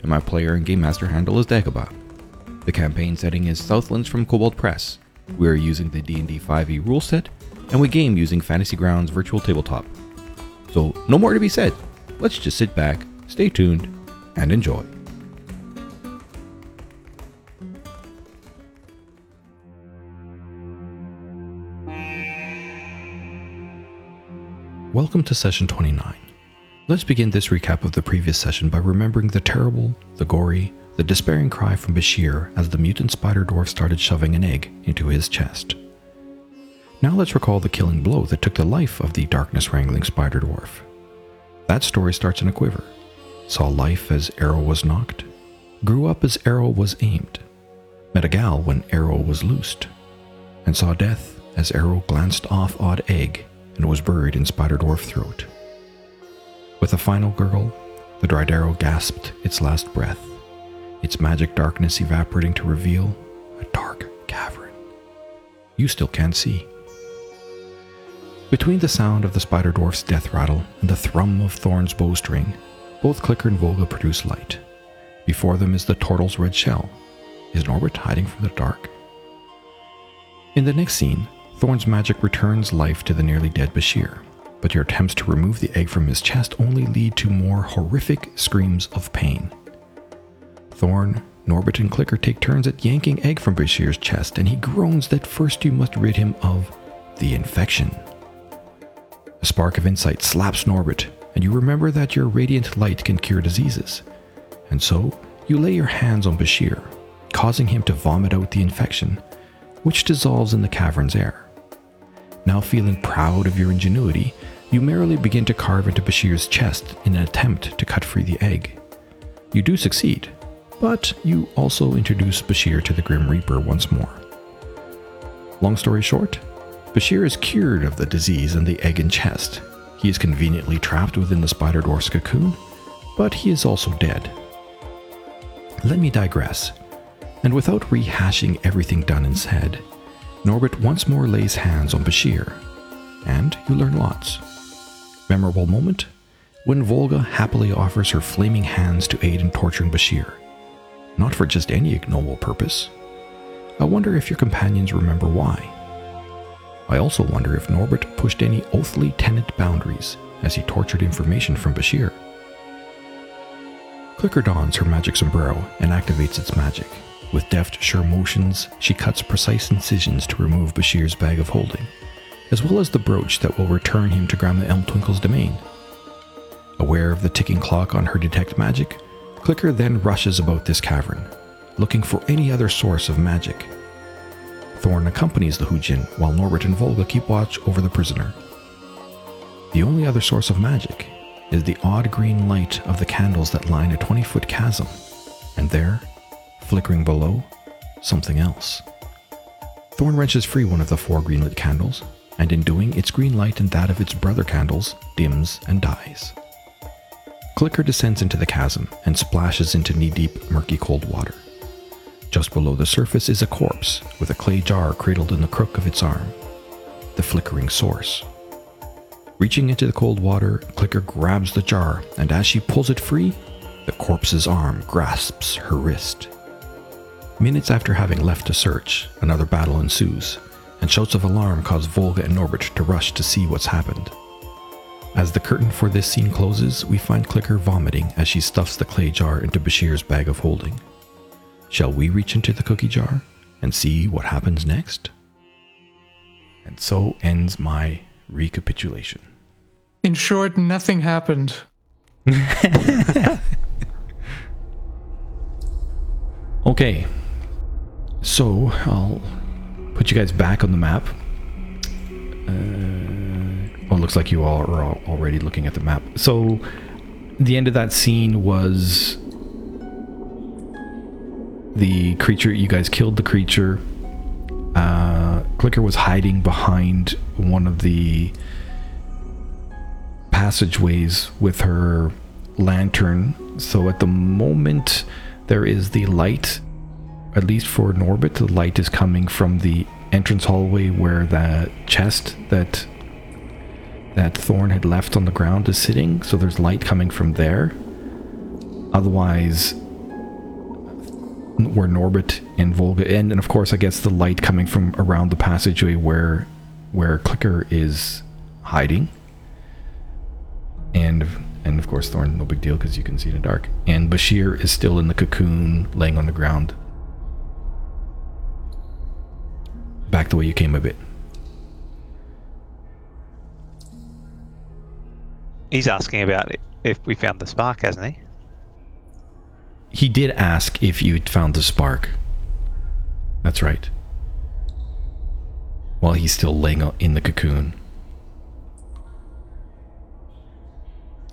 and my player and game master handle is Dagobah. The campaign setting is Southlands from Kobold Press. We are using the D&D 5e rule set, and we game using Fantasy Grounds Virtual Tabletop. So, no more to be said. Let's just sit back, stay tuned, and enjoy. Welcome to session 29. Let's begin this recap of the previous session by remembering the terrible, the gory, the despairing cry from Bashir as the mutant spider dwarf started shoving an egg into his chest. Now let's recall the killing blow that took the life of the darkness wrangling spider dwarf. That story starts in a quiver. Saw life as arrow was knocked, grew up as arrow was aimed, met a gal when arrow was loosed, and saw death as arrow glanced off odd egg and was buried in spider dwarf throat. With a final gurgle, the dried arrow gasped its last breath, its magic darkness evaporating to reveal a dark cavern. You still can't see. Between the sound of the spider dwarf's death rattle and the thrum of Thorn's bowstring, both Clicker and Volga produce light. Before them is the turtle's red shell. Is Norbert hiding from the dark? In the next scene, Thorn's magic returns life to the nearly dead Bashir, but your attempts to remove the egg from his chest only lead to more horrific screams of pain. Thorn, Norbert, and Clicker take turns at yanking egg from Bashir's chest, and he groans that first you must rid him of the infection. A spark of insight slaps Norbert, and you remember that your radiant light can cure diseases. And so, you lay your hands on Bashir, causing him to vomit out the infection, which dissolves in the cavern's air. Now feeling proud of your ingenuity, you merrily begin to carve into Bashir's chest in an attempt to cut free the egg. You do succeed, but you also introduce Bashir to the Grim Reaper once more. Long story short, Bashir is cured of the disease and the egg in chest. He is conveniently trapped within the spider dwarf's cocoon, but he is also dead. Let me digress, and without rehashing everything done and said, Norbert once more lays hands on Bashir, and you learn lots. Memorable moment when Volga happily offers her flaming hands to aid in torturing Bashir. Not for just any ignoble purpose. I wonder if your companions remember why. I also wonder if Norbert pushed any oathly tenant boundaries as he tortured information from Bashir. Clicker dons her magic sombrero and activates its magic. With deft, sure motions, she cuts precise incisions to remove Bashir's bag of holding, as well as the brooch that will return him to Grandma Elmtwinkle's domain. Aware of the ticking clock on her detect magic, Clicker then rushes about this cavern, looking for any other source of magic. Thorn accompanies the Hujin while Norbert and Volga keep watch over the prisoner. The only other source of magic is the odd green light of the candles that line a 20 foot chasm, and there, flickering below, something else. Thorn wrenches free one of the four greenlit candles, and in doing, its green light and that of its brother candles dims and dies. Clicker descends into the chasm and splashes into knee deep, murky cold water. Just below the surface is a corpse with a clay jar cradled in the crook of its arm, the flickering source. Reaching into the cold water, Clicker grabs the jar, and as she pulls it free, the corpse's arm grasps her wrist. Minutes after having left to search, another battle ensues, and shouts of alarm cause Volga and Norbert to rush to see what's happened. As the curtain for this scene closes, we find Clicker vomiting as she stuffs the clay jar into Bashir's bag of holding. Shall we reach into the cookie jar and see what happens next? And so ends my recapitulation. In short, nothing happened. Okay, so I'll put you guys back on the map. Uh, well, it looks like you all are already looking at the map. So, the end of that scene was the creature, you guys killed the creature. Uh, Clicker was hiding behind one of the passageways with her lantern. So at the moment, there is the light, at least for Norbit, the light is coming from the entrance hallway where that chest that that Thorn had left on the ground is sitting. So there's light coming from there. Otherwise, where Norbit and Volga, and, and of course, I guess the light coming from around the passageway where where Clicker is hiding, and and of course Thorn, no big deal because you can see in the dark. And Bashir is still in the cocoon, laying on the ground, back the way you came a bit. He's asking about if we found the spark, hasn't he? He did ask if you'd found the spark. That's right. While he's still laying in the cocoon.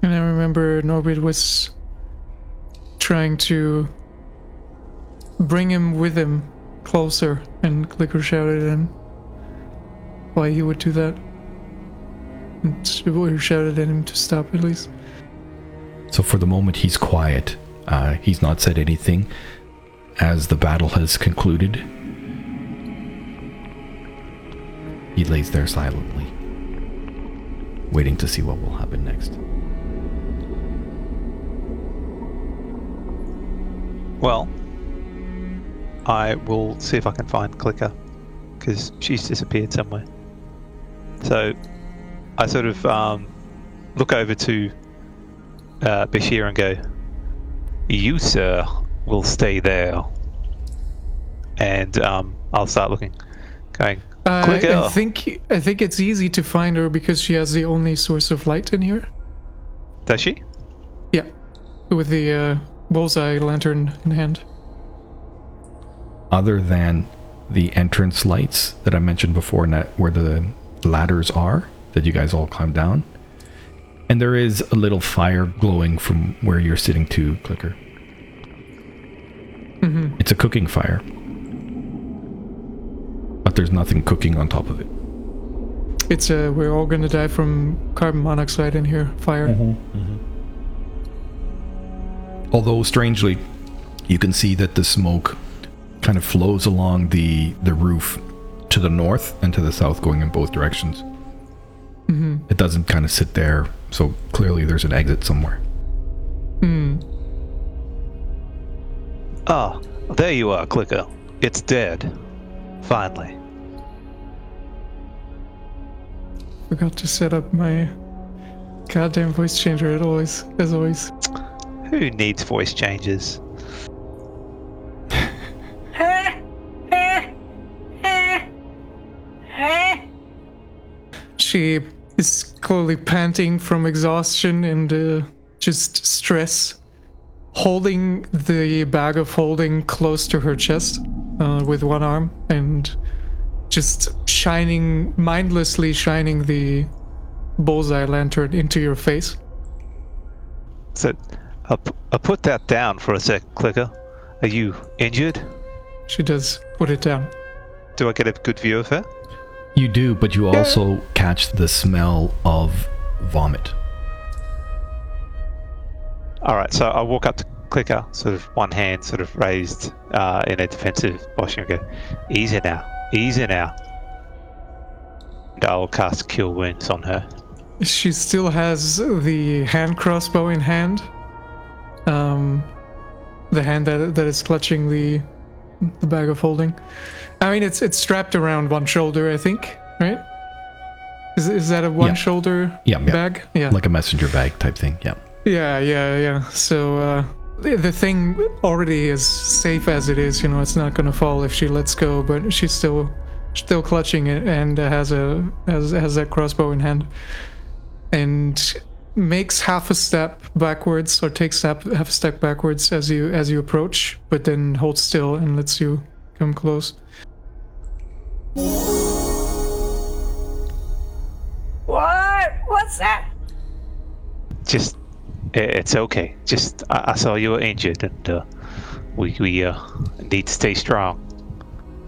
And I remember Norbit was trying to bring him with him closer, and Clicker shouted at him why he would do that. And Shibuya shouted at him to stop at least. So for the moment, he's quiet. Uh, he's not said anything. As the battle has concluded, he lays there silently, waiting to see what will happen next. Well, I will see if I can find Clicker because she's disappeared somewhere. So I sort of um, look over to uh, Bashir and go, You, sir, will stay there. And um, I'll start looking, going, Uh, Clicker. I think I think it's easy to find her because she has the only source of light in here. Does she? Yeah, with the uh, bullseye lantern in hand. Other than the entrance lights that I mentioned before, and that where the ladders are that you guys all climb down, and there is a little fire glowing from where you're sitting to, Clicker. It's a cooking fire, but there's nothing cooking on top of it. It's uh, we're all gonna die from carbon monoxide in here. Fire. Although strangely, you can see that the smoke kind of flows along the the roof to the north and to the south, going in both directions. It doesn't kind of sit there, so clearly there's an exit somewhere. Hmm. Ah, there you are, Clicker. It's dead. Finally. Forgot to set up my goddamn voice changer. It always, as always. Who needs voice changes? She is clearly panting from exhaustion and uh, just stress, holding the bag of holding close to her chest uh, with one arm and just shining, mindlessly shining the bullseye lantern into your face. So, I'll, pu- I'll put that down for a sec, Clicker. Are you injured? She does put it down. Do I get a good view of her? You do, but you also catch the smell of vomit. All right, so I walk up to Clicker, sort of one hand sort of raised uh, in a defensive posture, and go, "Easy now, easy now." And I'll cast Cure Wounds on her. She still has the hand crossbow in hand. Um, the hand that that is clutching the the bag of holding. I mean, it's it's strapped around one shoulder, I think, right? Is is that a one Yeah. shoulder Yeah, yeah. bag? Yeah. Like a messenger bag type thing, yeah. Yeah, yeah, yeah. So uh, the, the thing already is safe as it is. You know, it's not gonna fall if she lets go, but she's still still clutching it and has a has has that crossbow in hand, and makes half a step backwards or takes step, half a step backwards as you as you approach, but then holds still and lets you come close. What? What's that? Just, it's okay. Just, I, I saw you were injured, and uh, we we uh, need to stay strong.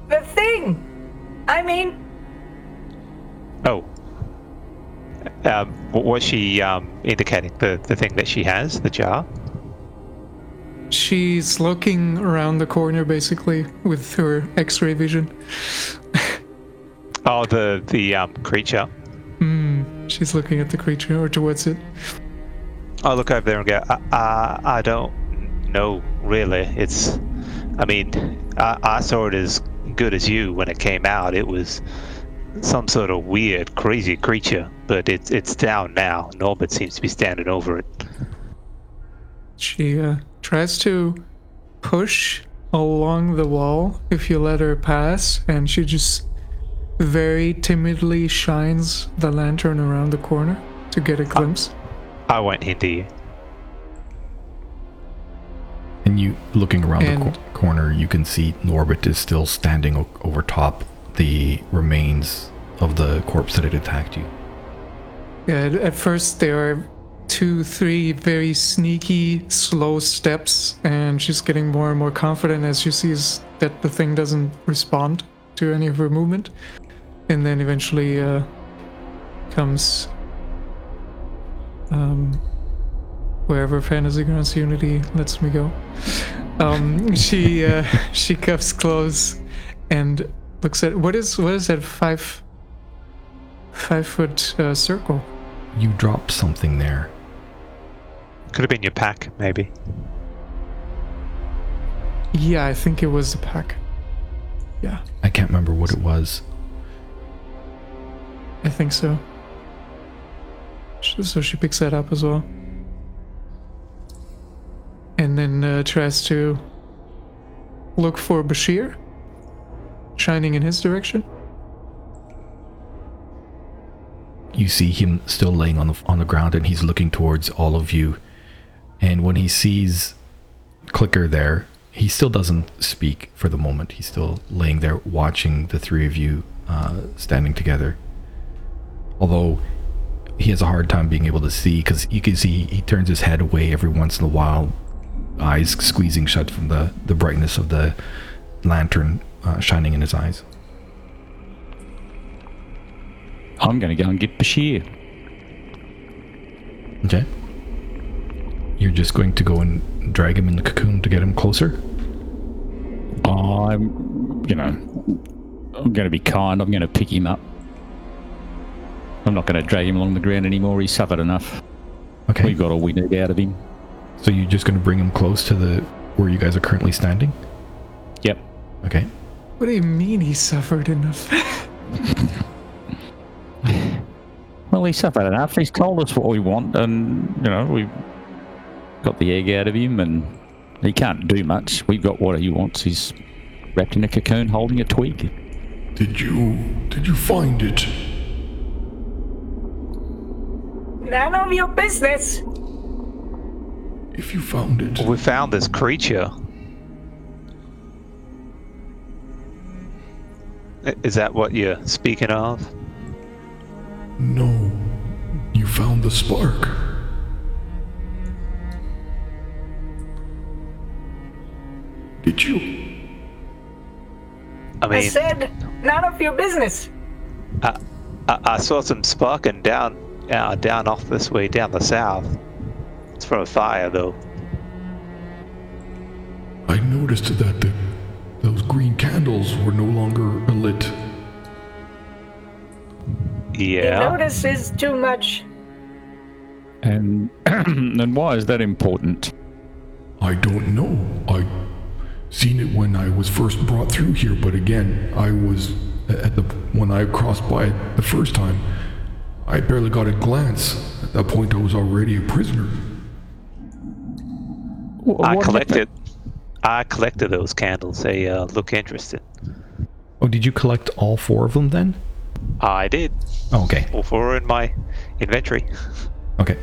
The thing! I mean, Oh. Um, what was she um, indicating? The the thing that she has, the jar. She's looking around the corner basically with her x-ray vision. Oh, the the um, creature. Hmm. She's looking at the creature or towards it. I look over there and go, I, I, I don't know, really. It's, I mean, I, I saw it as good as you when it came out. It was some sort of weird, crazy creature, but it's it's down now. Norbert seems to be standing over it. She uh, tries to push along the wall if you let her pass, and she just very timidly shines the lantern around the corner to get a glimpse. I won't hinder you. And you, looking around the cor- corner, you can see Norbit is still standing o- over top the remains of the corpse that had attacked you. Yeah, at, first there are two, three very sneaky, slow steps, and she's getting more and more confident as she sees that the thing doesn't respond to any of her movement. And then eventually uh, comes um, wherever Fantasy Grounds Unity lets me go. Um, she uh, she cuffs close and looks at what is what is that five five foot uh, circle? You dropped something there. Could have been your pack, maybe. Yeah, I think it was the pack. Yeah, I can't remember what it was. I think so. So she picks that up as well. And then uh, tries to look for Bashir, shining in his direction. You see him still laying on the on the ground, and he's looking towards all of you. And when he sees Clicker there, he still doesn't speak for the moment. He's still laying there, watching the three of you uh, standing together. Although he has a hard time being able to see, because you can see he turns his head away every once in a while, eyes squeezing shut from the the brightness of the lantern uh, shining in his eyes. I'm going to go and get Bashir. Okay. You're just going to go and drag him in the cocoon to get him closer? I'm, you know, I'm going to be kind. I'm going to pick him up. I'm not going to drag him along the ground anymore. He's suffered enough. Okay. We've got all we need out of him. So you're just going to bring him close to the where you guys are currently standing? Yep. Okay. What do you mean he suffered enough? Well, he suffered enough. He's told us what we want, and you know we got the egg out of him, and he can't do much. We've got what he wants. He's wrapped in a cocoon, holding a twig. Did you did you find it? none of your business. If you found it, We found this creature. Is that what you're speaking of? no. You found the spark. Did you? I I said, none of your business. I, I saw some sparking down, uh, down off this way, down the south. It's from a fire, though. I noticed that the, those green candles were no longer lit. Yeah. Notice is too much. And and why is that important? I don't know. I seen it when I was first brought through here, but again, I was at the when I crossed by it the first time. I barely got a glance. At that point, I was already a prisoner. Wh- I what collected. I collected those candles. They uh, look interesting. Oh, did you collect all four of them then? I did. Oh, okay. All four in my inventory. Okay.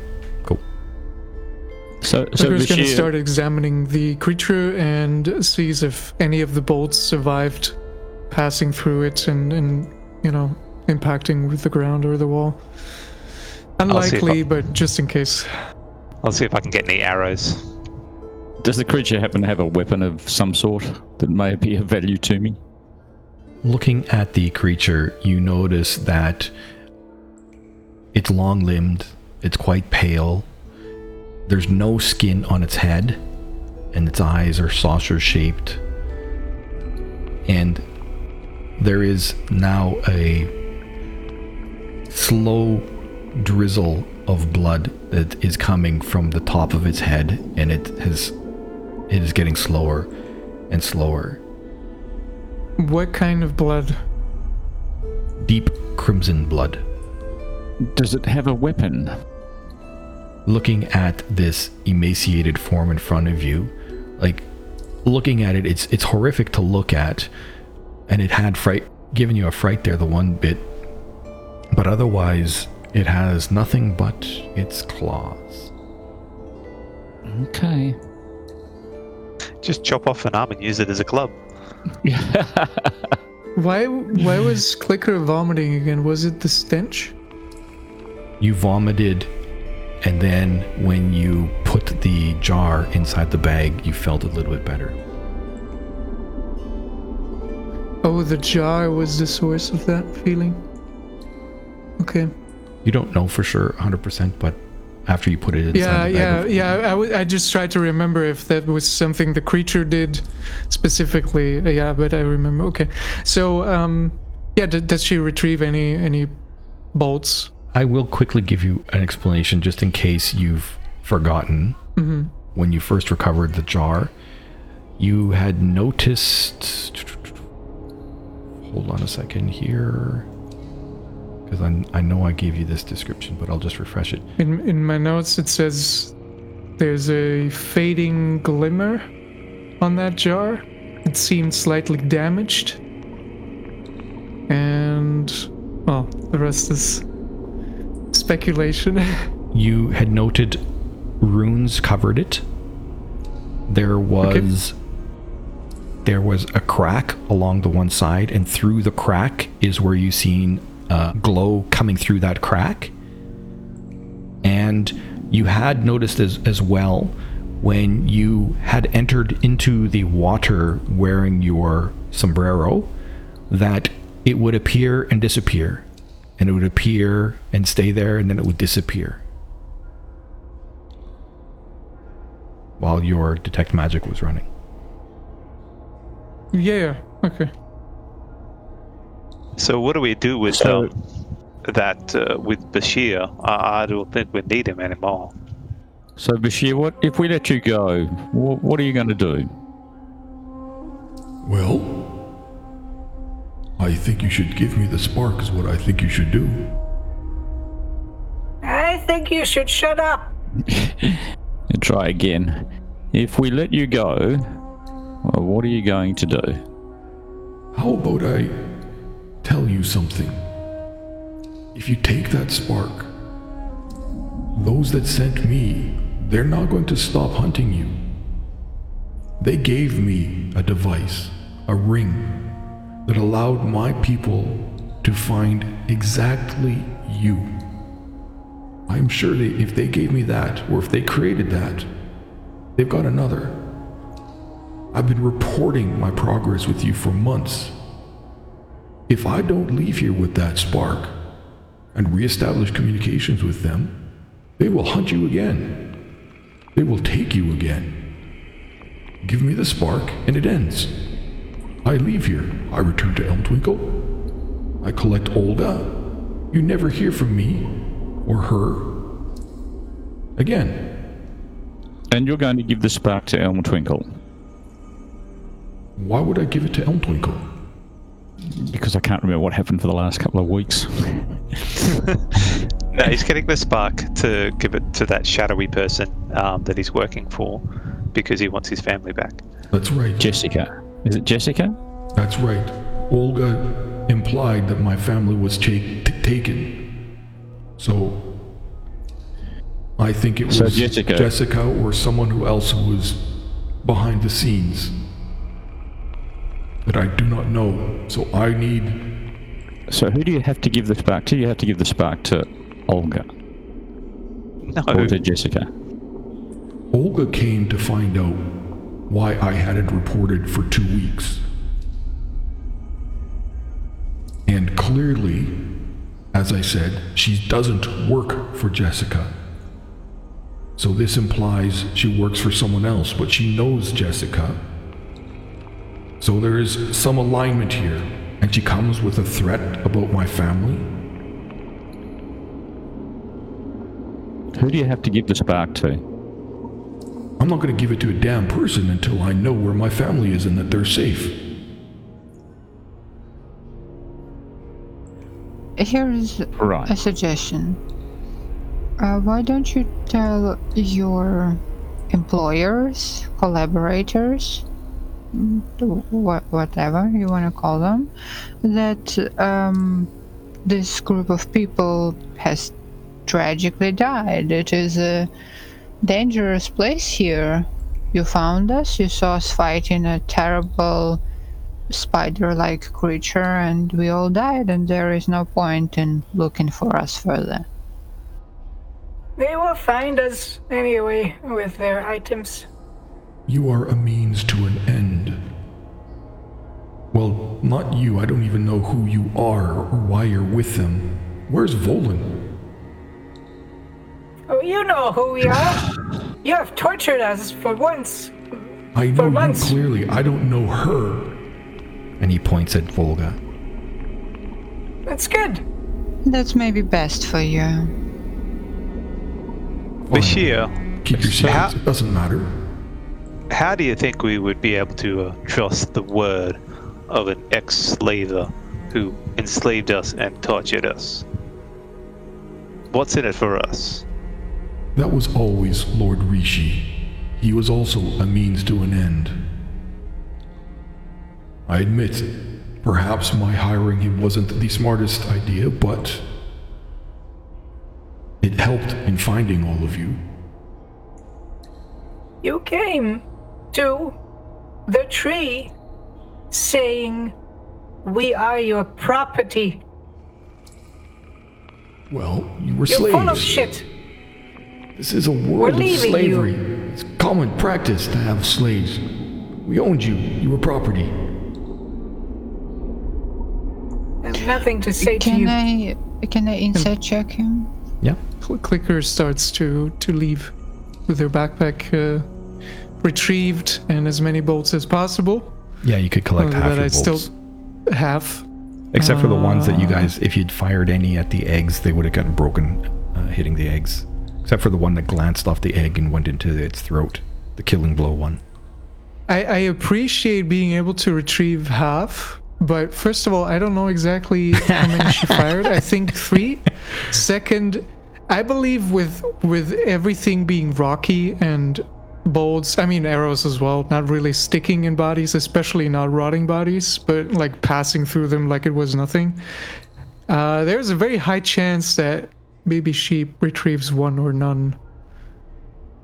Cool. So so Tucker's going to start examining the creature and sees if any of the bolts survived passing through it and, and you know, impacting with the ground or the wall. I'll see if Unlikely, I- but just in case. I'll see if I can get any arrows. Does the creature happen to have a weapon of some sort that may be of value to me? Looking at the creature, you notice that it's long limbed, it's quite pale, there's no skin on its head, and its eyes are saucer shaped. And there is now a slow drizzle of blood that is coming from the top of its head, and it has it is getting slower and slower. What kind of blood? Deep crimson blood. Does it have a weapon? looking at this emaciated form in front of you, like looking at it, it's it's horrific to look at, and it had fright, given you a fright there, the one bit, but otherwise it has nothing but its claws. Okay. Just chop off an arm and use it as a club. Why why was Clicker vomiting again? Was it the stench? You vomited, and then when you put the jar inside the bag, you felt a little bit better. Oh, the jar was the source of that feeling. Okay. You don't know for sure 100%, but after you put it inside Yeah, the yeah, bag, yeah. I, w- I just tried to remember if that was something the creature did specifically. Yeah, but I remember. Okay. So, um, yeah. D- does she retrieve any any bolts? I will quickly give you an explanation just in case you've forgotten. When you first recovered the jar, you had noticed. Hold on a second here. Because I, I know I gave you this description, but I'll just refresh it. In in my notes, it says there's a fading glimmer on that jar. It seemed slightly damaged, and well, the rest is speculation. You had noted runes covered it. There was there was a crack along the one side, and through the crack is where you've seen uh, glow coming through that crack. And you had noticed as as well when you had entered into the water wearing your sombrero that it would appear and disappear, and it would appear and stay there, and then it would disappear. While your detect magic was running. yeah. Okay. So what do we do with So- um, that uh, with Bashir? I, I don't think we need him anymore. So, Bashir, what if we let you go? What, what are you going to do? Well, I think you should give me the spark, is what I think you should do. I think you should shut up. And try again. If we let you go, well, what are you going to do? How about I tell you something? If you take that spark, those that sent me, they're not going to stop hunting you. They gave me a device, a ring, that allowed my people to find exactly you. I'm sure they, if they gave me that, or if they created that, they've got another. I've been reporting my progress with you for months. If I don't leave here with that spark and reestablish communications with them, they will hunt you again. They will take you again. Give me the spark and it ends. I leave here. I return to Elm Twinkle. I collect Olga. You never hear from me or her again. And you're going to give the spark to Elm Twinkle Why would I give it to Elm Twinkle? Because I can't remember what happened for the last couple of weeks. No, he's getting the spark to give it to that shadowy person um, that he's working for because he wants his family back. That's right. Jessica. Is it Jessica? That's right. Olga implied that my family was ta- t- taken. So I think it was So Jessica- Jessica or someone who else was behind the scenes that I do not know. So I need So who do you have to give the spark to? You have to give the spark to Olga No, or to Jessica. Olga came to find out why I had it reported for two weeks. And clearly, as I said, she doesn't work for Jessica. So this implies she works for someone else, but she knows Jessica. So there is some alignment here, and she comes with a threat about my family. Who do you have to give the spark to? I'm not going to give it to a damn person until I know where my family is and that they're safe. Here's Right. a suggestion. Uh, why don't you tell your employers, collaborators, whatever you want to call them, that um, this group of people has tragically died. It is a dangerous place here. You found us, you saw us fighting a terrible spider like creature, and we all died, and there is no point in looking for us further. They will find us anyway with their items. You are a means to an end. Well, not you. I don't even know who you are or why you're with them. Where's Volan? Oh, you know who we are. You have tortured us for once. I For know you months. clearly. I don't know her. And he points at Volga. That's good. That's maybe best for you. Bashir, Keep your How- secrets. It doesn't matter. How do you think we would be able to uh, trust the word of an ex-slaver who enslaved us and tortured us? What's in it for us? That was always Lord Rishi. He was also a means to an end. I admit, perhaps my hiring him wasn't the smartest idea, but it helped in finding all of you. You came to the tree saying, We are your property. Well, you were You're slaves. full of shit. This is a world of leaving slavery. It's common practice to have slaves. We owned you. You were property. I have nothing to say to Can you. I can I insight check him? Yeah. Clicker starts to to leave with her backpack uh, retrieved and as many bolts as possible. Yeah, you could collect Uh, half that your I still have. Except for the ones that you Uh, guys, if you'd fired any at the eggs, they would have gotten broken uh, hitting the eggs. Except for the one that glanced off the egg and went into its throat. The killing blow one. I, I appreciate being able to retrieve half, but first of all, I don't know exactly how many she fired. I think three. Second, I believe with with everything being rocky and bolts, I mean arrows as well, not really sticking in bodies, especially not rotting bodies, but like passing through them like it was nothing. Uh, there's a very high chance that maybe she retrieves one or none.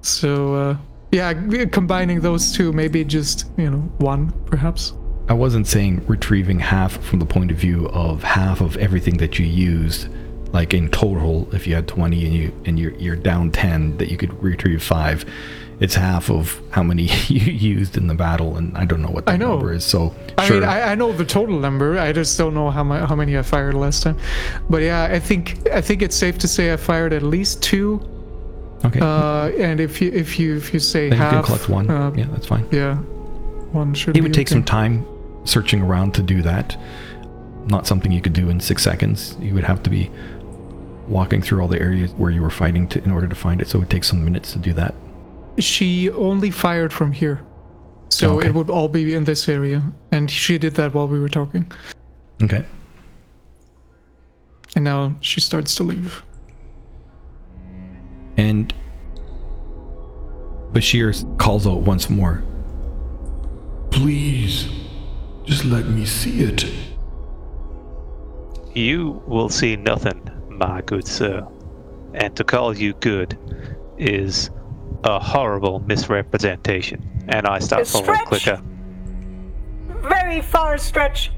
So uh, yeah, combining those two, maybe just you know one perhaps. I wasn't saying retrieving half from the point of view of half of everything that you used. Like in total, if you had 20 and you and you're, you're down 10, that you could retrieve five. It's half of how many you used in the battle, and I don't know what that I know. number is. So I sure, mean, I, I know the total number. I just don't know how my, how many I fired last time. But yeah, I think I think it's safe to say I fired at least two. okay. Uh, and if you if you if you say then you can collect one. uh, yeah, that's fine. yeah, one should. It would take okay. some time searching around to do that. Not something you could do in six seconds. You would have to be walking through all the areas where you were fighting to, in order to find it. So it would take some minutes to do that. She only fired from here, so Okay. it would all be in this area, and she did that while we were talking. Okay. And now she starts to leave. And Bashir calls out once more. Please, just let me see it. You will see nothing, my good sir. And to call you good is a horrible misrepresentation. And I start A following stretch. Clicker. Very far stretch.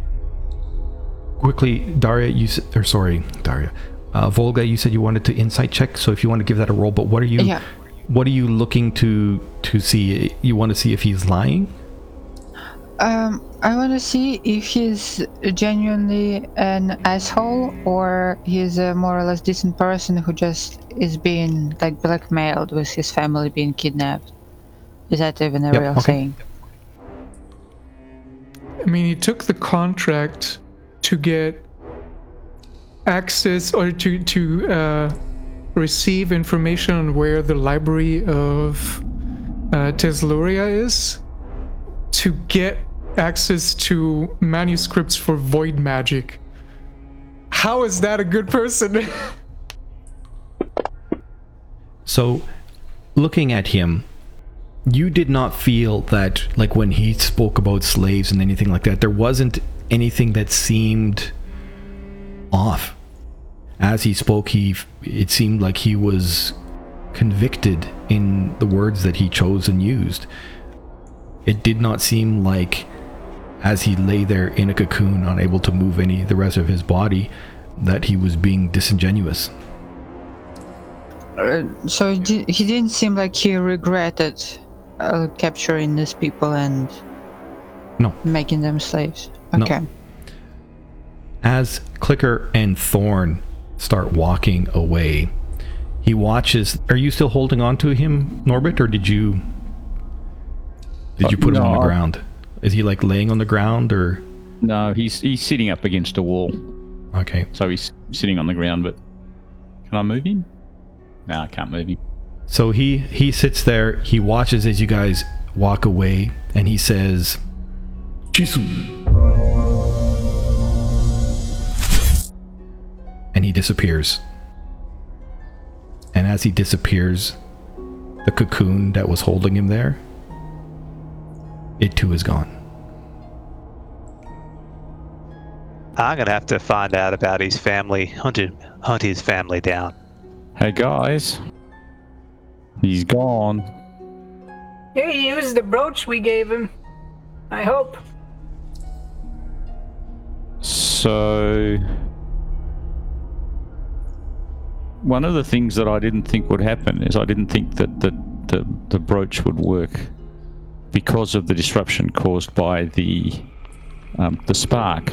Quickly, Daria, you s- or sorry, Daria, uh, Volga, you said you wanted to insight check. So if you want to give that a roll, but what are you? Yeah. what are you looking to to see? You want to see if he's lying? Um, I want to see if he's genuinely an asshole or he's a more or less decent person who just is being like blackmailed with his family being kidnapped. Is that even a Yep, real okay. thing? I mean, he took the contract to get access or to to uh, receive information on where the library of uh, Tesluria is, to get access to manuscripts for void magic. How is that a good person? So, looking at him, you did not feel that, like when he spoke about slaves and anything like that, there wasn't anything that seemed off. As he spoke, he it seemed like he was convicted in the words that he chose and used. It did not seem like, as he lay there in a cocoon, unable to move any the rest of his body, that he was being disingenuous. Uh, so he, di- he didn't seem like he regretted uh, capturing these people and No. making them slaves. No. Okay. As Clicker and Thorn start walking away, he watches. Are you still holding on to him, Norbit, or did you did you Uh, put him on no, the I- ground? Is he like laying on the ground or No, he's he's sitting up against a wall, okay? so he's sitting on the ground. But can I move him? No, I can't move him. So he he sits there. He watches as you guys walk away, and he says, Chisu, and he disappears. And as he disappears, the cocoon that was holding him there, it too is gone. I'm gonna have to find out about his family. Hunt him, hunt his family down. Hey guys, he's gone. He used the brooch we gave him. I hope. So, one of the things that I didn't think would happen is I didn't think that the, the, the brooch would work because of the disruption caused by the um, the spark.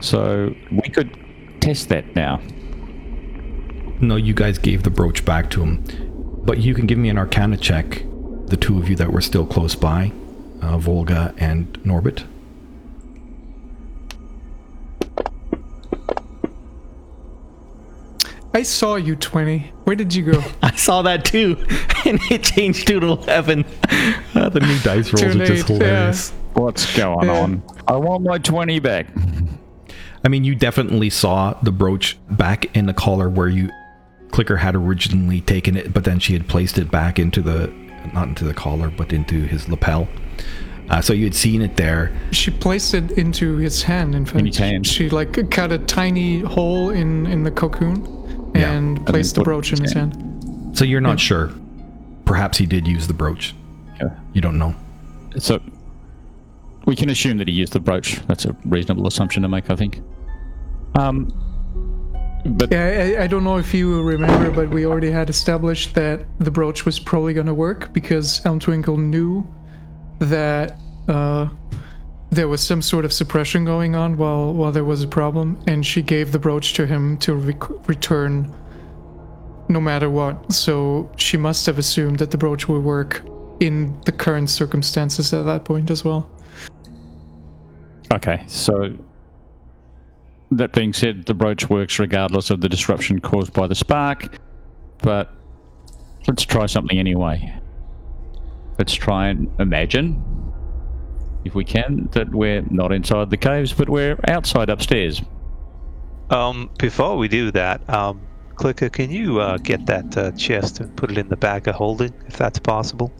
So we could test that now. No, you guys gave the brooch back to him. But you can give me an arcana check, the two of you that were still close by, uh, Volga and Norbit. I saw you, 20. Where did you go? I saw that too, and it changed to 11. The new dice rolls Too are just late, yeah. hilarious. What's going Yeah. on? I want my 20 back. I mean, you definitely saw the brooch back in the collar where you Clicker had originally taken it, but then she had placed it back into the not into the collar, but into his lapel. Uh, so you had seen it there. She placed it into his hand. In fact, his hand. she like cut a tiny hole in in the cocoon Yeah, and placed the brooch in in his his hand. So you're not sure. Perhaps he did use the brooch. Yeah. You don't know. So we can assume that he used the brooch. That's a reasonable assumption to make, I think. Um, but Yeah, I, I don't know if you remember, but we already had established that the brooch was probably going to work because Elm Twinkle knew that uh, there was some sort of suppression going on while while there was a problem, and she gave the brooch to him to rec- return no matter what. So she must have assumed that the brooch would work in the current circumstances at that point as well. Okay, so that being said, the brooch works regardless of the disruption caused by the spark, but let's try something anyway. Let's try and imagine, if we can, that we're not inside the caves, but we're outside upstairs. Um, before we do that, um, Clicker, can you uh, get that uh, chest and put it in the bag of holding, if that's possible?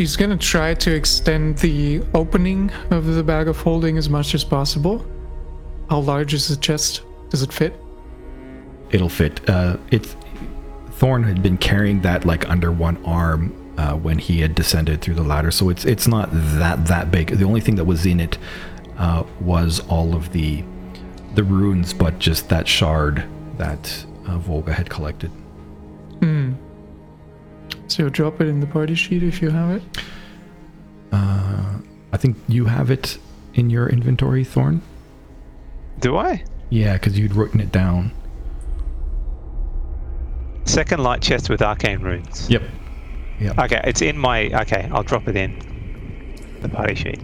She's gonna try to extend the opening of the bag of holding as much as possible. How large is the chest? Does it fit? It'll fit. Uh, it's Thorn had been carrying that like under one arm uh, when he had descended through the ladder, so it's it's not that that big. The only thing that was in it uh, was all of the the runes, but just that shard that uh, Volga had collected. Hmm. So drop it in the party sheet if you have it. Uh, I think you have it in your inventory, Thorn. Do I? Yeah, because you'd written it down. Second light chest with arcane runes. Yep. Yep. Okay, it's in my. Okay, I'll drop it in the party sheet.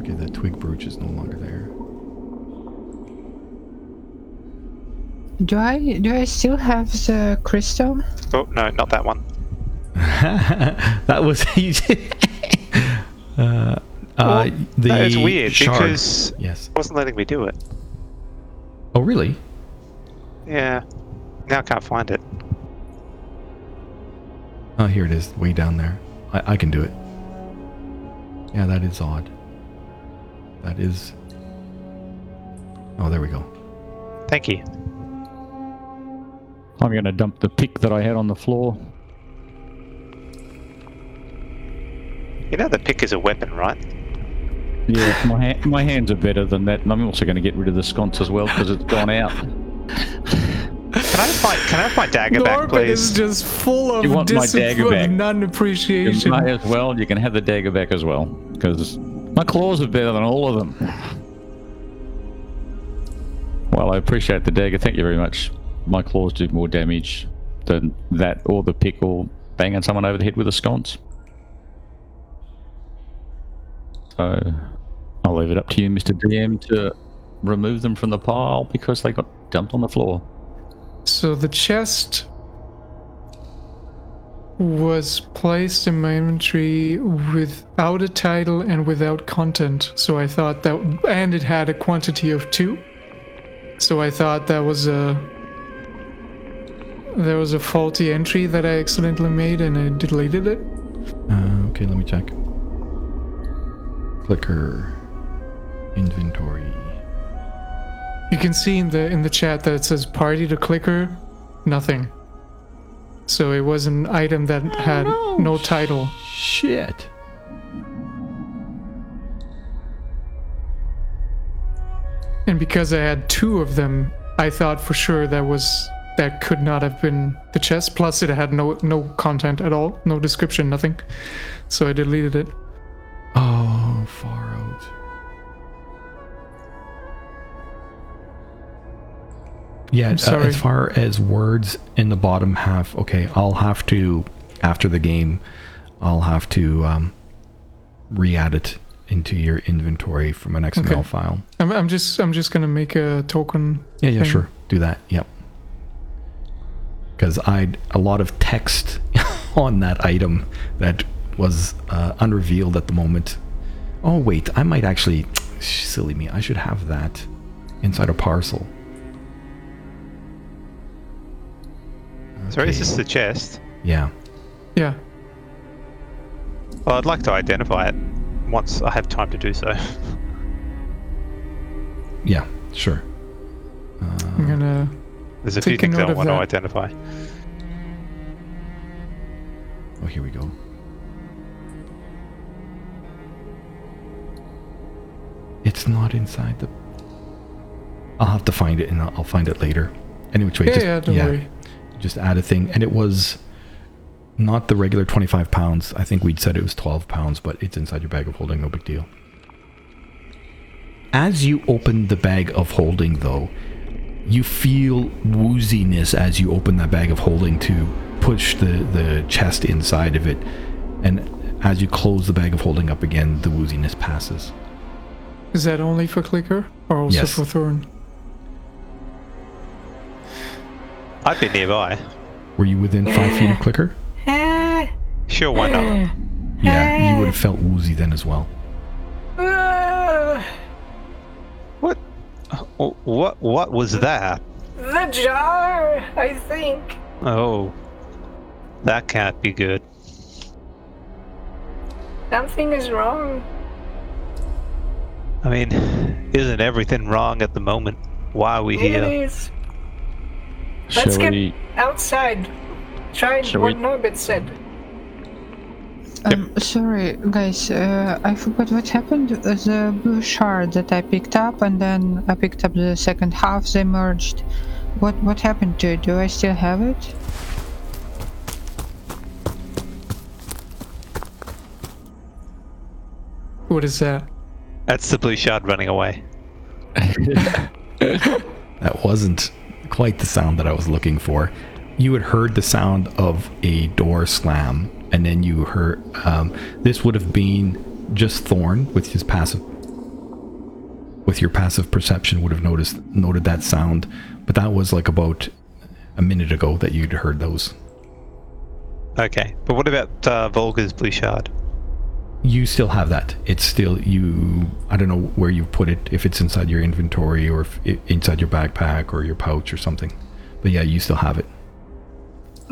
Okay, that twig brooch is no longer there. Do I do I still have the crystal? Oh no, not that one. that was uh, uh, Well, the no, it's weird shard. because yes. it wasn't letting me do it. Oh, really? Yeah. Now I can't find it. Oh, here it is, way down there. I, I can do it. Yeah, that is odd. That is. Oh, there we go. Thank you. I'm going to dump the pick that I had on the floor. You know the pick is a weapon, right? Yeah, my ha- my hands are better than that, and I'm also going to get rid of the sconce as well because it's gone out. Can I have my Can I have my dagger back, Norbert is just full of You want my dagger back? discipline, You non-appreciation. may as well. You can have the dagger back as well because my claws are better than all of them. Well, I appreciate the dagger. Thank you very much. My claws do more damage than that or the pick or banging someone over the head with a sconce. So I'll leave it up to you, Mr. DM, to remove them from the pile because they got dumped on the floor. So the chest was placed in my inventory without a title and without content. So I thought that, and it had a quantity of two. So I thought that was a there was a faulty entry that I accidentally made, and I deleted it. Uh, okay, let me check. Clicker. Inventory. You can see in the in the chat that it says party to clicker, nothing. So it was an item that had no title. Shit. And because I had two of them, I thought for sure that was that could not have been the chest. Plus, it had no no content at all, no description, nothing. So I deleted it. Oh, far out. Yeah, uh, as far as words in the bottom half, okay, I'll have to, after the game, I'll have to um, re-add it into your inventory from an XML Okay. file. I'm, I'm just I'm just gonna make a token. Yeah, yeah, thing. sure. Do that. Yep. Because I a lot of text on that item that was uh, unrevealed at the moment. Oh wait, I might actually silly me. I should have that inside a parcel. Sorry, is this the chest? Yeah. Yeah. Well, I'd like to identify it once I have time to do so. Yeah. Sure. I'm gonna. There's a few things I note of want to identify. Oh, here we go. It's not inside the. I'll have to find it, and I'll I'll find it later. Anyway, Yeah, just, yeah, don't worry. just add a thing, and it was not the regular 25 pounds. I think we'd said it was 12 pounds, but it's inside your bag of holding. No big deal. As you open the bag of holding, though, you feel wooziness as you open that bag of holding to push the, the chest inside of it. And as you close the bag of holding up again, the wooziness passes. Is that only for clicker or also Yes. for thorn? I'd be nearby. Were you within five feet of clicker? Sure, why not? Yeah, you would have felt woozy then as well. Oh, what? What was that? the jar, I think. Oh, that can't be good. Something is wrong. I mean, isn't everything wrong at the moment? Why are we It here? is. Let's Shall get we? outside. Try Shall what we- Norbert said. Um, sorry, guys. Uh, I forgot what happened. Uh, The blue shard that I picked up, and then I picked up the second half. They merged. What what happened to it? Do I still have it? What is that? That's the blue shard running away. That wasn't quite the sound that I was looking for. You had heard the sound of a door slam, and then you heard um, this would have been just Thorn with his passive, with your passive perception would have noticed noted that sound, but that was like about a minute ago that you'd heard those. Okay, but what about uh, Volga's blue shard? You still have that. It's still you. I don't know where you put it. If it's inside your inventory or if it, inside your backpack or your pouch or something. But yeah, you still have it.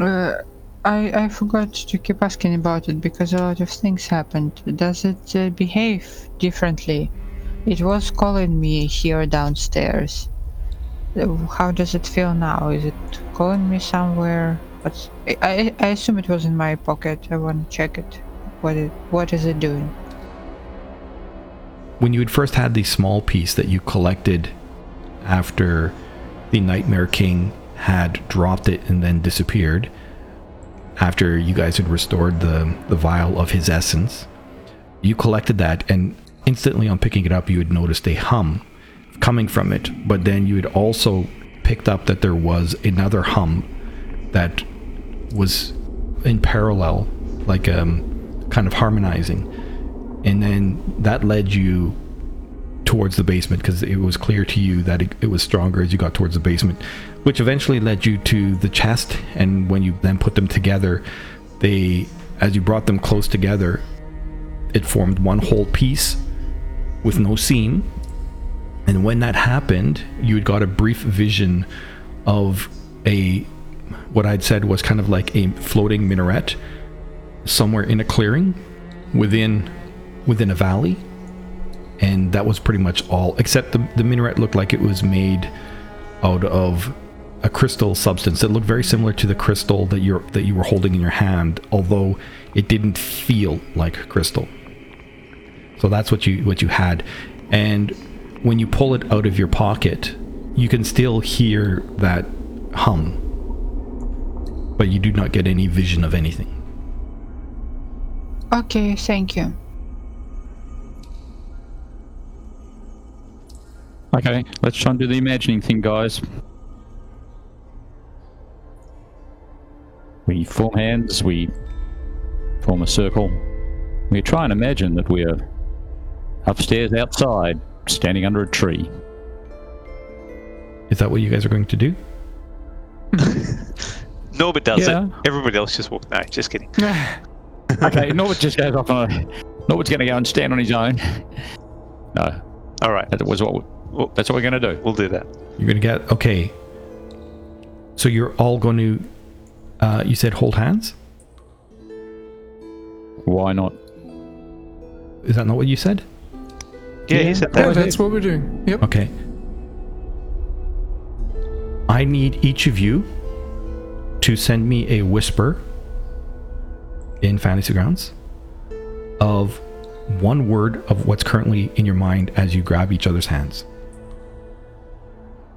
Uh, I I forgot to keep asking about it because a lot of things happened. Does it uh, behave differently? It was calling me here downstairs. How does it feel now? Is it calling me somewhere? What's, I, I I assume it was in my pocket. I want to check it. What it what is it doing? when you had first had the small piece that you collected after the Nightmare King had dropped it and then disappeared, after you guys had restored the, the vial of his essence, you collected that and instantly on picking it up you had noticed a hum coming from it. But then you had also picked up that there was another hum that was in parallel, like um, kind of harmonizing. And then that led you towards the basement because it was clear to you that it, it was stronger as you got towards the basement which eventually led you to the chest and when you then put them together they as you brought them close together it formed one whole piece with no seam. And when that happened you had got a brief vision of a what i'd said was kind of like a floating minaret somewhere in a clearing within within a valley. And that was pretty much all except the, the minaret looked like it was made out of a crystal substance that looked very similar to the crystal that you're that you were holding in your hand although it didn't feel like crystal so that's what you what you had and when you pull it out of your pocket you can still hear that hum but you do not get any vision of anything Okay, thank you. Okay, let's try and do the imagining thing, guys. We form hands, we form a circle. We try and imagine that we're upstairs outside, standing under a tree. is that what you guys are going to do Norbert does Yeah. it. Everybody else just walks. No, just kidding. okay, Norbert just goes off on a. Norbert's going to go and stand on his own. No, All right, that was what. We, that's what we're going to do. we'll do that. You're gonna get okay. So you're all going to. Uh, you said hold hands. Why not? Is that not what you said? Yeah, Yeah. he said Yeah, that's what we're doing. Yep. Okay. I need each of you to send me a whisper in Fantasy Grounds of one word of what's currently in your mind as you grab each other's hands.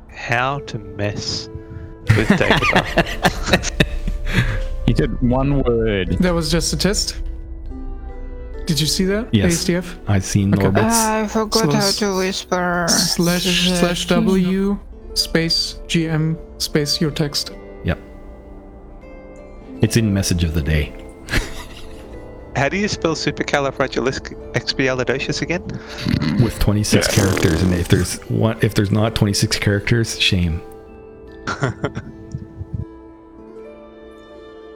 How to mess with Dagobah. He said one word. That was just a test. Did you see that? Yes. ASDF I've seen Okay. Norbert's. I forgot how to whisper. slash slash. W space GM space your text. Yep. It's in message of the day. How do you spell supercalifragilisticexpialidocious again? with 26 characters and if there's one if there's not 26 characters shame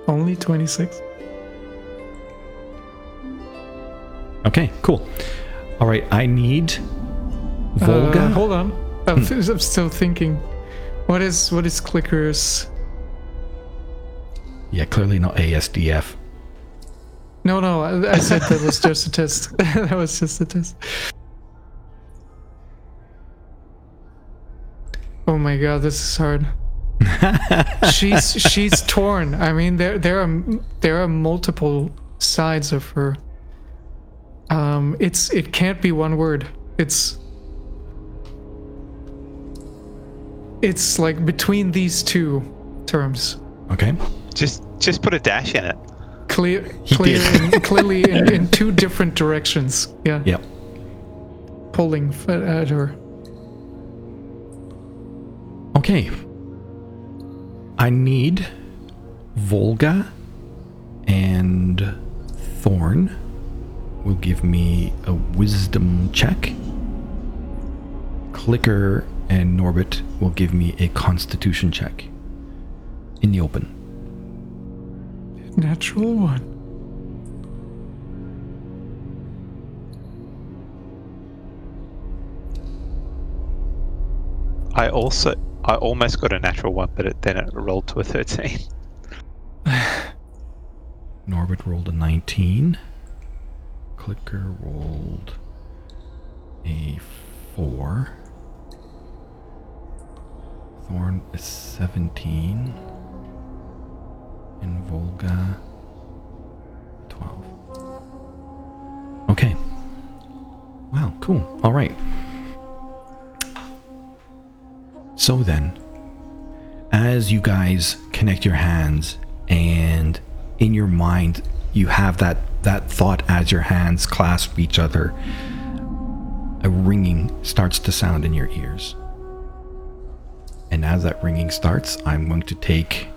Only 26. okay cool all right i need volga Uh, hold on. I'm, I'm still thinking. What is what is clickers? yeah clearly not asdf No, no. I, I said that was just a test. that was just a test. Oh my god, this is hard. she's she's torn. I mean, there there are there are multiple sides of her. Um, it's it can't be one word. It's it's like between these two terms. Okay. Just just put a dash in it. Clear, clear, in, clearly in, in two different directions. Yeah, Yep. pulling at her. Okay. I need Volga and Thorn will give me a wisdom check. Clicker and Norbit will give me a constitution check. In the open. Natural one. I also I almost got a natural one, but it, then it rolled to a thirteen. Norbit rolled a 19. Clicker rolled a 4. Thorn is 17. And Volga 12. Okay. Wow, cool. All right. So then, as you guys connect your hands and in your mind you have that that thought as your hands clasp each other a ringing starts to sound in your ears. And as that ringing starts i'm going to take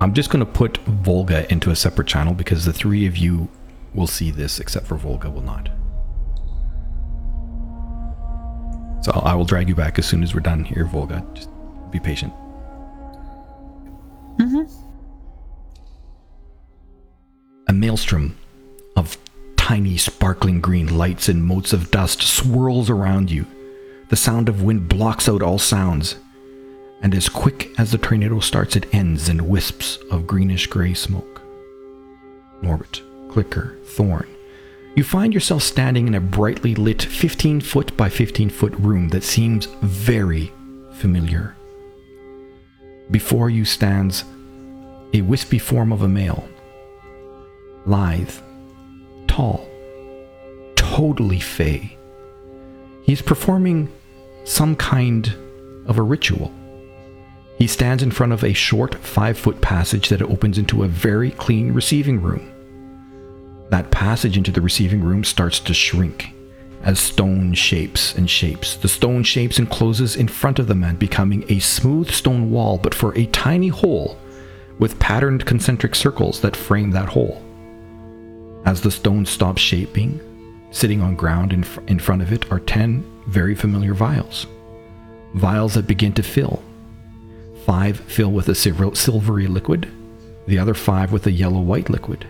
i'm just going to put volga into a separate channel because the three of you will see this except for volga will not so i will drag you back as soon as we're done here volga just be patient mm-hmm. A maelstrom of tiny sparkling green lights and motes of dust swirls around you. The sound of wind blocks out all sounds, and as quick as the tornado starts, it ends in wisps of greenish gray smoke. Norbit, Clicker, Thorn. You find yourself standing in a brightly lit 15 foot by 15 foot room that seems very familiar. Before you stands a wispy form of a male lithe, tall, totally fey. He is performing some kind of a ritual. He stands in front of a short five foot passage that opens into a very clean receiving room. That passage into the receiving room starts to shrink as stone shapes and shapes. The stone shapes and closes in front of the man, becoming a smooth stone wall, but for a tiny hole with patterned concentric circles that frame that hole. As the stone stops shaping, sitting on ground in, fr- in front of it are 10 very familiar vials. Vials that begin to fill. Five fill with a silver- silvery liquid, the other five with a yellow white liquid.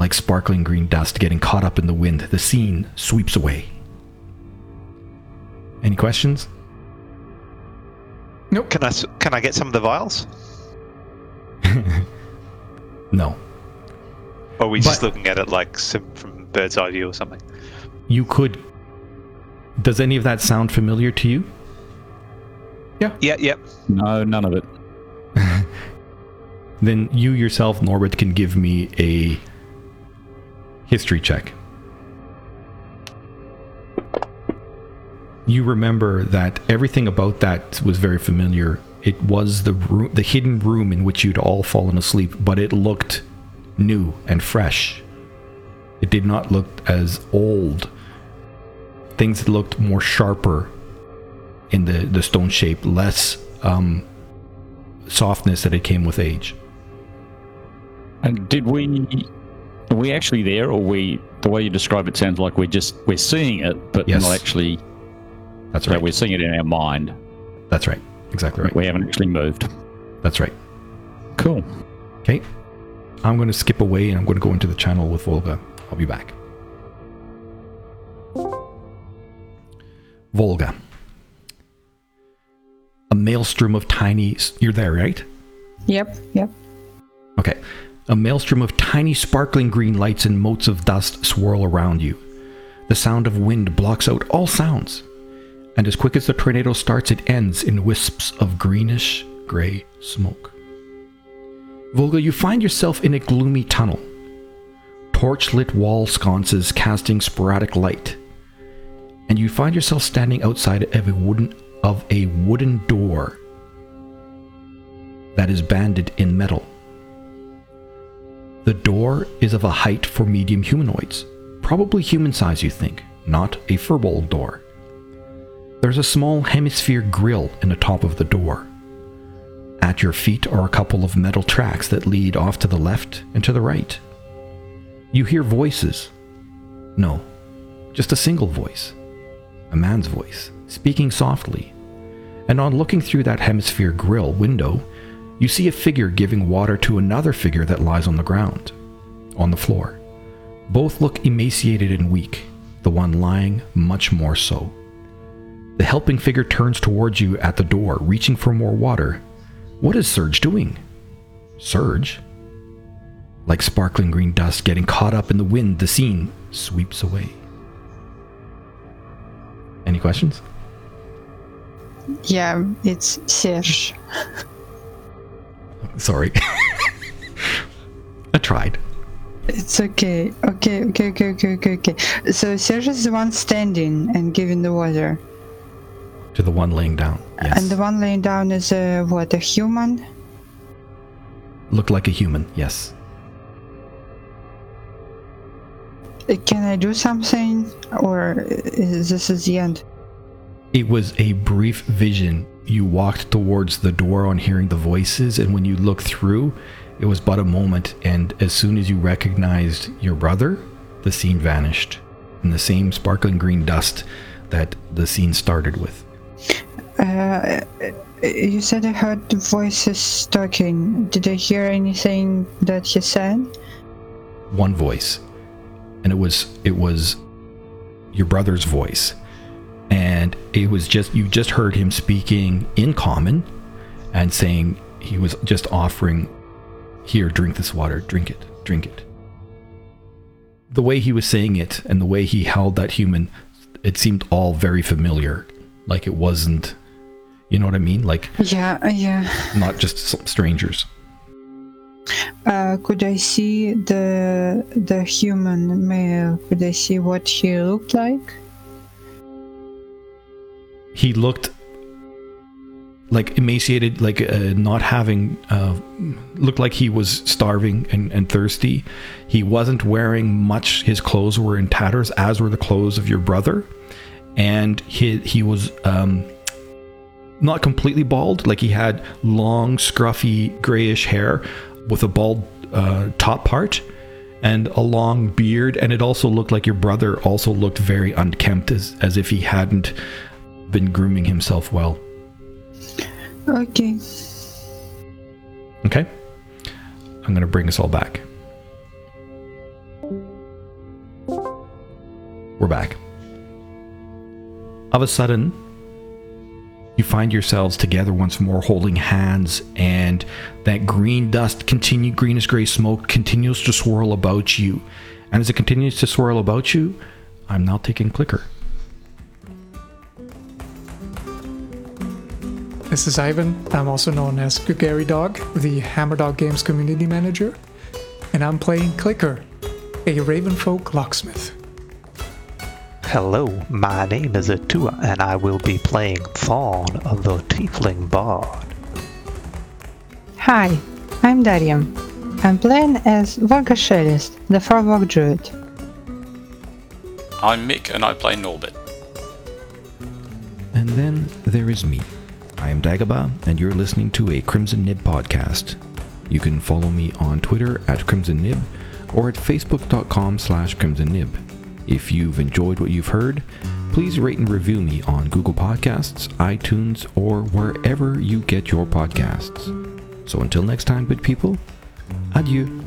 Like sparkling green dust getting caught up in the wind, the scene sweeps away. Any questions? Nope. Can I s- can I get some of the vials? No. Or are we just But- looking at it like some, from bird's eye view or something? You could. Does any of that sound familiar to you? Yeah, Yeah. yep. Yeah. No, none of it. Then you yourself, Norbert, can give me a history check. You remember that everything about that was very familiar. It was the room, the hidden room in which you'd all fallen asleep, but it looked new and fresh. It did not look as old. Things looked more sharper in the, the stone shape, less um, softness that it came with age. And did we? Are we actually there, or we? The way you describe it sounds like we're just we're seeing it, but Yes. not actually. That's Yeah, right. we're seeing it in our mind. That's right. Exactly right. We haven't actually moved. That's right. Cool. Okay. I'm going to skip away and I'm going to go into the channel with Volga. I'll be back. Volga. A maelstrom of tiny. You're there, right? Yep, yep. Okay. A maelstrom of tiny sparkling green lights and motes of dust swirl around you. The sound of wind blocks out all sounds. And as quick as the tornado starts, it ends in wisps of greenish gray smoke. Volga, you find yourself in a gloomy tunnel. Torch-lit wall sconces casting sporadic light, and you find yourself standing outside of a wooden of a wooden door that is banded in metal. The door is of a height for medium humanoids, probably human size, you think, not a furball door. There's a small hemisphere grill in the top of the door. At your feet are a couple of metal tracks that lead off to the left and to the right. You hear voices. No, just a single voice. A man's voice, speaking softly. And on looking through that hemisphere grill window, you see a figure giving water to another figure that lies on the ground, on the floor. Both look emaciated and weak, the one lying much more so. The helping figure turns towards you at the door, reaching for more water. What is Surge doing? Surge? Like sparkling green dust getting caught up in the wind, the scene sweeps away. Any questions? Yeah, it's Serge. Sorry. I tried. It's okay. Okay, okay, okay, okay, okay, okay. So Serge is the one standing and giving the water. To the one laying down. Yes. And the one laying down is a what, a human? Looked like a human, yes. Uh, Can I do something? Or is this is the end? It was a brief vision. You walked towards the door on hearing the voices, and when you looked through, it was but a moment. And as soon as you recognized your brother, the scene vanished in the same sparkling green dust that the scene started with. Uh, you said I heard the voices talking. Did I hear anything that he said? One voice, and it was it was your brother's voice, and it was just you just heard him speaking in common, and saying he was just offering, here, drink this water, drink it, drink it. The way he was saying it and the way he held that human, it seemed all very familiar, like it wasn't, you know what I mean, like Yeah, yeah. not just strangers. Uh, could I see the the human male? Could I see what he looked like? He looked like emaciated like uh, not having uh, looked like he was starving and, and thirsty. He wasn't wearing much. His clothes were in tatters as were the clothes of your brother. And he, he was um, not completely bald. Like he had long scruffy grayish hair with a bald uh, top part and a long beard. And it also looked like your brother also looked very unkempt as, as if he hadn't been grooming himself well Okay. Okay. I'm going to bring us all back. We're back. Of a sudden, you find yourselves together once more holding hands, and that green dust, continue greenish gray smoke continues to swirl about you. And as it continues to swirl about you, I'm now taking clicker. This is Ivan. I'm also known as Gary Dog, the Hammer Dog Games community manager, and I'm playing Clicker, a Ravenfolk locksmith. Hello, my name is Atua, and I will be playing Thorn, the Tiefling Bard. Hi, I'm Darian. I'm playing as Volga Shelest, the Farvok Druid. I'm Mick and I play Norbit. And then there is me. I am Dagobah, and you're listening to a Crimson Nib podcast. You can follow me on Twitter at Crimson Nib or at facebook.com slash Crimson Nib. If you've enjoyed what you've heard, please rate and review me on Google Podcasts, iTunes, or wherever you get your podcasts. So until next time, good people, adieu.